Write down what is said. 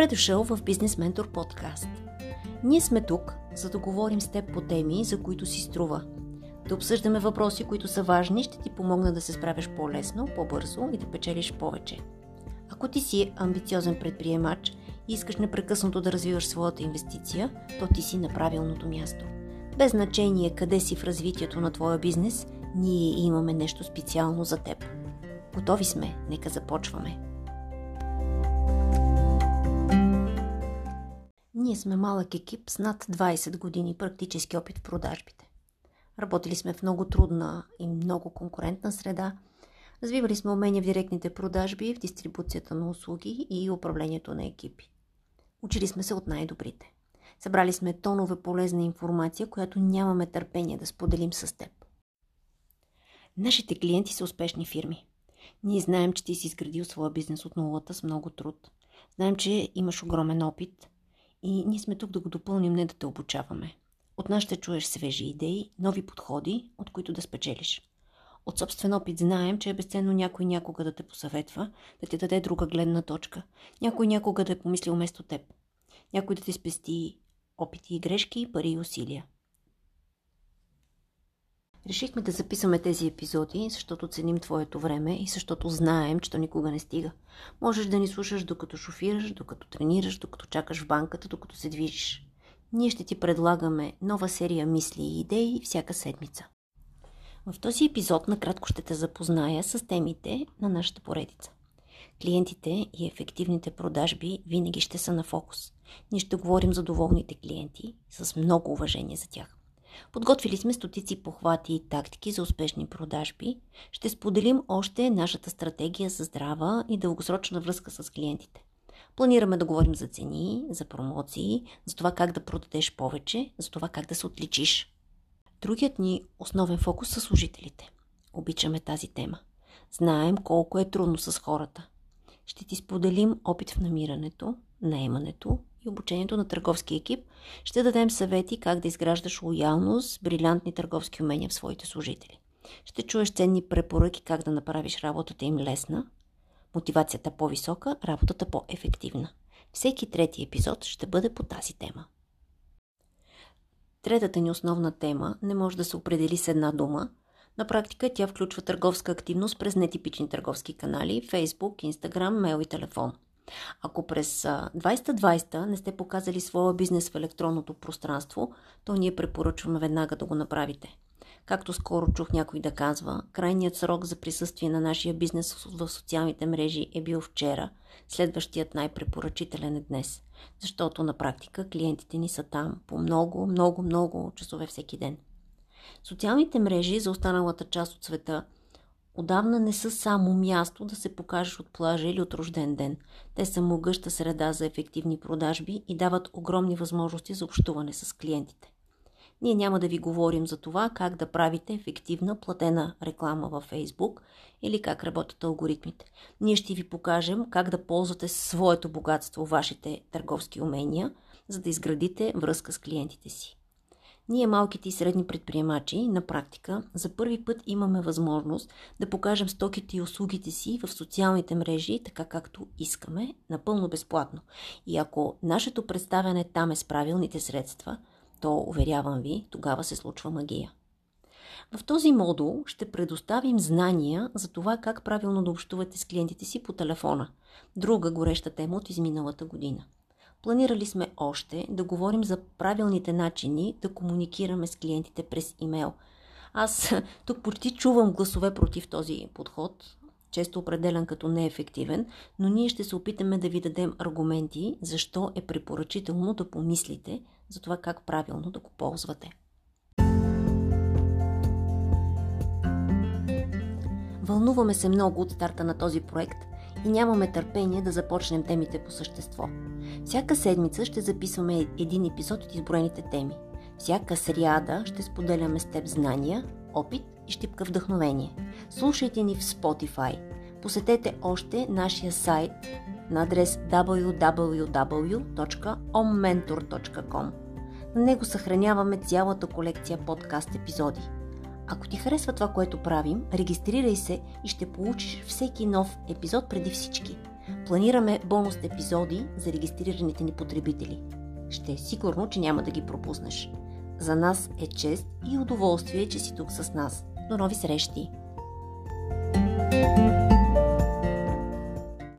Добре дошъл в Бизнес Ментор подкаст. Ние сме тук, за да говорим с теб по теми, за които си струва. Да обсъждаме въпроси, които са важни, ще ти помогна да се справяш по-лесно, по-бързо и да печелиш повече. Ако ти си амбициозен предприемач и искаш непрекъснато да развиваш своята инвестиция, то ти си на правилното място. Без значение къде си в развитието на твоя бизнес, ние имаме нещо специално за теб. Готови сме, нека започваме. Ние сме малък екип с над 20 години практически опит в продажбите. Работили сме в много трудна и много конкурентна среда. Развивали сме умения в директните продажби, в дистрибуцията на услуги и управлението на екипи. Учили сме се от най-добрите. Събрали сме тонове полезна информация, която нямаме търпение да споделим с теб. Нашите клиенти са успешни фирми. Ние знаем, че ти си изградил своя бизнес от нулата с много труд. Знаем, че имаш огромен опит, и ние сме тук да го допълним, не да те обучаваме. От нас ще чуеш свежи идеи, нови подходи, от които да спечелиш. От собствен опит знаем, че е безценно някой някога да те посъветва, да ти даде друга гледна точка. Някой някога да е помислил вместо теб. Някой да ти спести опити и грешки, пари и усилия. Решихме да записваме тези епизоди, защото ценим твоето време и защото знаем, че то никога не стига. Можеш да ни слушаш докато шофираш, докато тренираш, докато чакаш в банката, докато се движиш. Ние ще ти предлагаме нова серия мисли и идеи всяка седмица. В този епизод накратко ще те запозная с темите на нашата поредица. Клиентите и ефективните продажби винаги ще са на фокус. Ние ще говорим за доволните клиенти с много уважение за тях. Подготвили сме стотици похвати и тактики за успешни продажби. Ще споделим още нашата стратегия за здрава и дългосрочна връзка с клиентите. Планираме да говорим за цени, за промоции, за това как да продадеш повече, за това как да се отличиш. Другият ни основен фокус са служителите. Обичаме тази тема. Знаем колко е трудно с хората. Ще ти споделим опит в намирането, наемането и обучението на търговски екип, ще дадем съвети как да изграждаш лоялност, брилянтни търговски умения в своите служители. Ще чуеш ценни препоръки как да направиш работата им лесна, мотивацията по-висока, работата по-ефективна. Всеки трети епизод ще бъде по тази тема. Третата ни основна тема не може да се определи с една дума. На практика тя включва търговска активност през нетипични търговски канали – Facebook, Instagram, мейл и телефон – ако през 2020 не сте показали своя бизнес в електронното пространство, то ние препоръчваме веднага да го направите. Както скоро чух някой да казва, крайният срок за присъствие на нашия бизнес в социалните мрежи е бил вчера, следващият най-препоръчителен е днес, защото на практика клиентите ни са там по много, много, много часове всеки ден. Социалните мрежи за останалата част от света – отдавна не са само място да се покажеш от плажа или от рожден ден. Те са могъща среда за ефективни продажби и дават огромни възможности за общуване с клиентите. Ние няма да ви говорим за това как да правите ефективна платена реклама във Facebook или как работят алгоритмите. Ние ще ви покажем как да ползвате своето богатство, вашите търговски умения, за да изградите връзка с клиентите си. Ние, малките и средни предприемачи, на практика, за първи път имаме възможност да покажем стоките и услугите си в социалните мрежи, така както искаме, напълно безплатно. И ако нашето представяне там е с правилните средства, то, уверявам ви, тогава се случва магия. В този модул ще предоставим знания за това как правилно да общувате с клиентите си по телефона. Друга гореща тема от изминалата година – Планирали сме още да говорим за правилните начини да комуникираме с клиентите през имейл. Аз тук почти чувам гласове против този подход, често определен като неефективен, но ние ще се опитаме да ви дадем аргументи, защо е препоръчително да помислите за това как правилно да го ползвате. Вълнуваме се много от старта на този проект и нямаме търпение да започнем темите по същество. Всяка седмица ще записваме един епизод от изброените теми. Всяка сряда ще споделяме с теб знания, опит и щипка вдъхновение. Слушайте ни в Spotify. Посетете още нашия сайт на адрес www.ommentor.com. На него съхраняваме цялата колекция подкаст епизоди. Ако ти харесва това, което правим, регистрирай се и ще получиш всеки нов епизод преди всички – планираме бонус епизоди за регистрираните ни потребители. Ще е сигурно, че няма да ги пропуснеш. За нас е чест и удоволствие, че си тук с нас. До нови срещи! thank you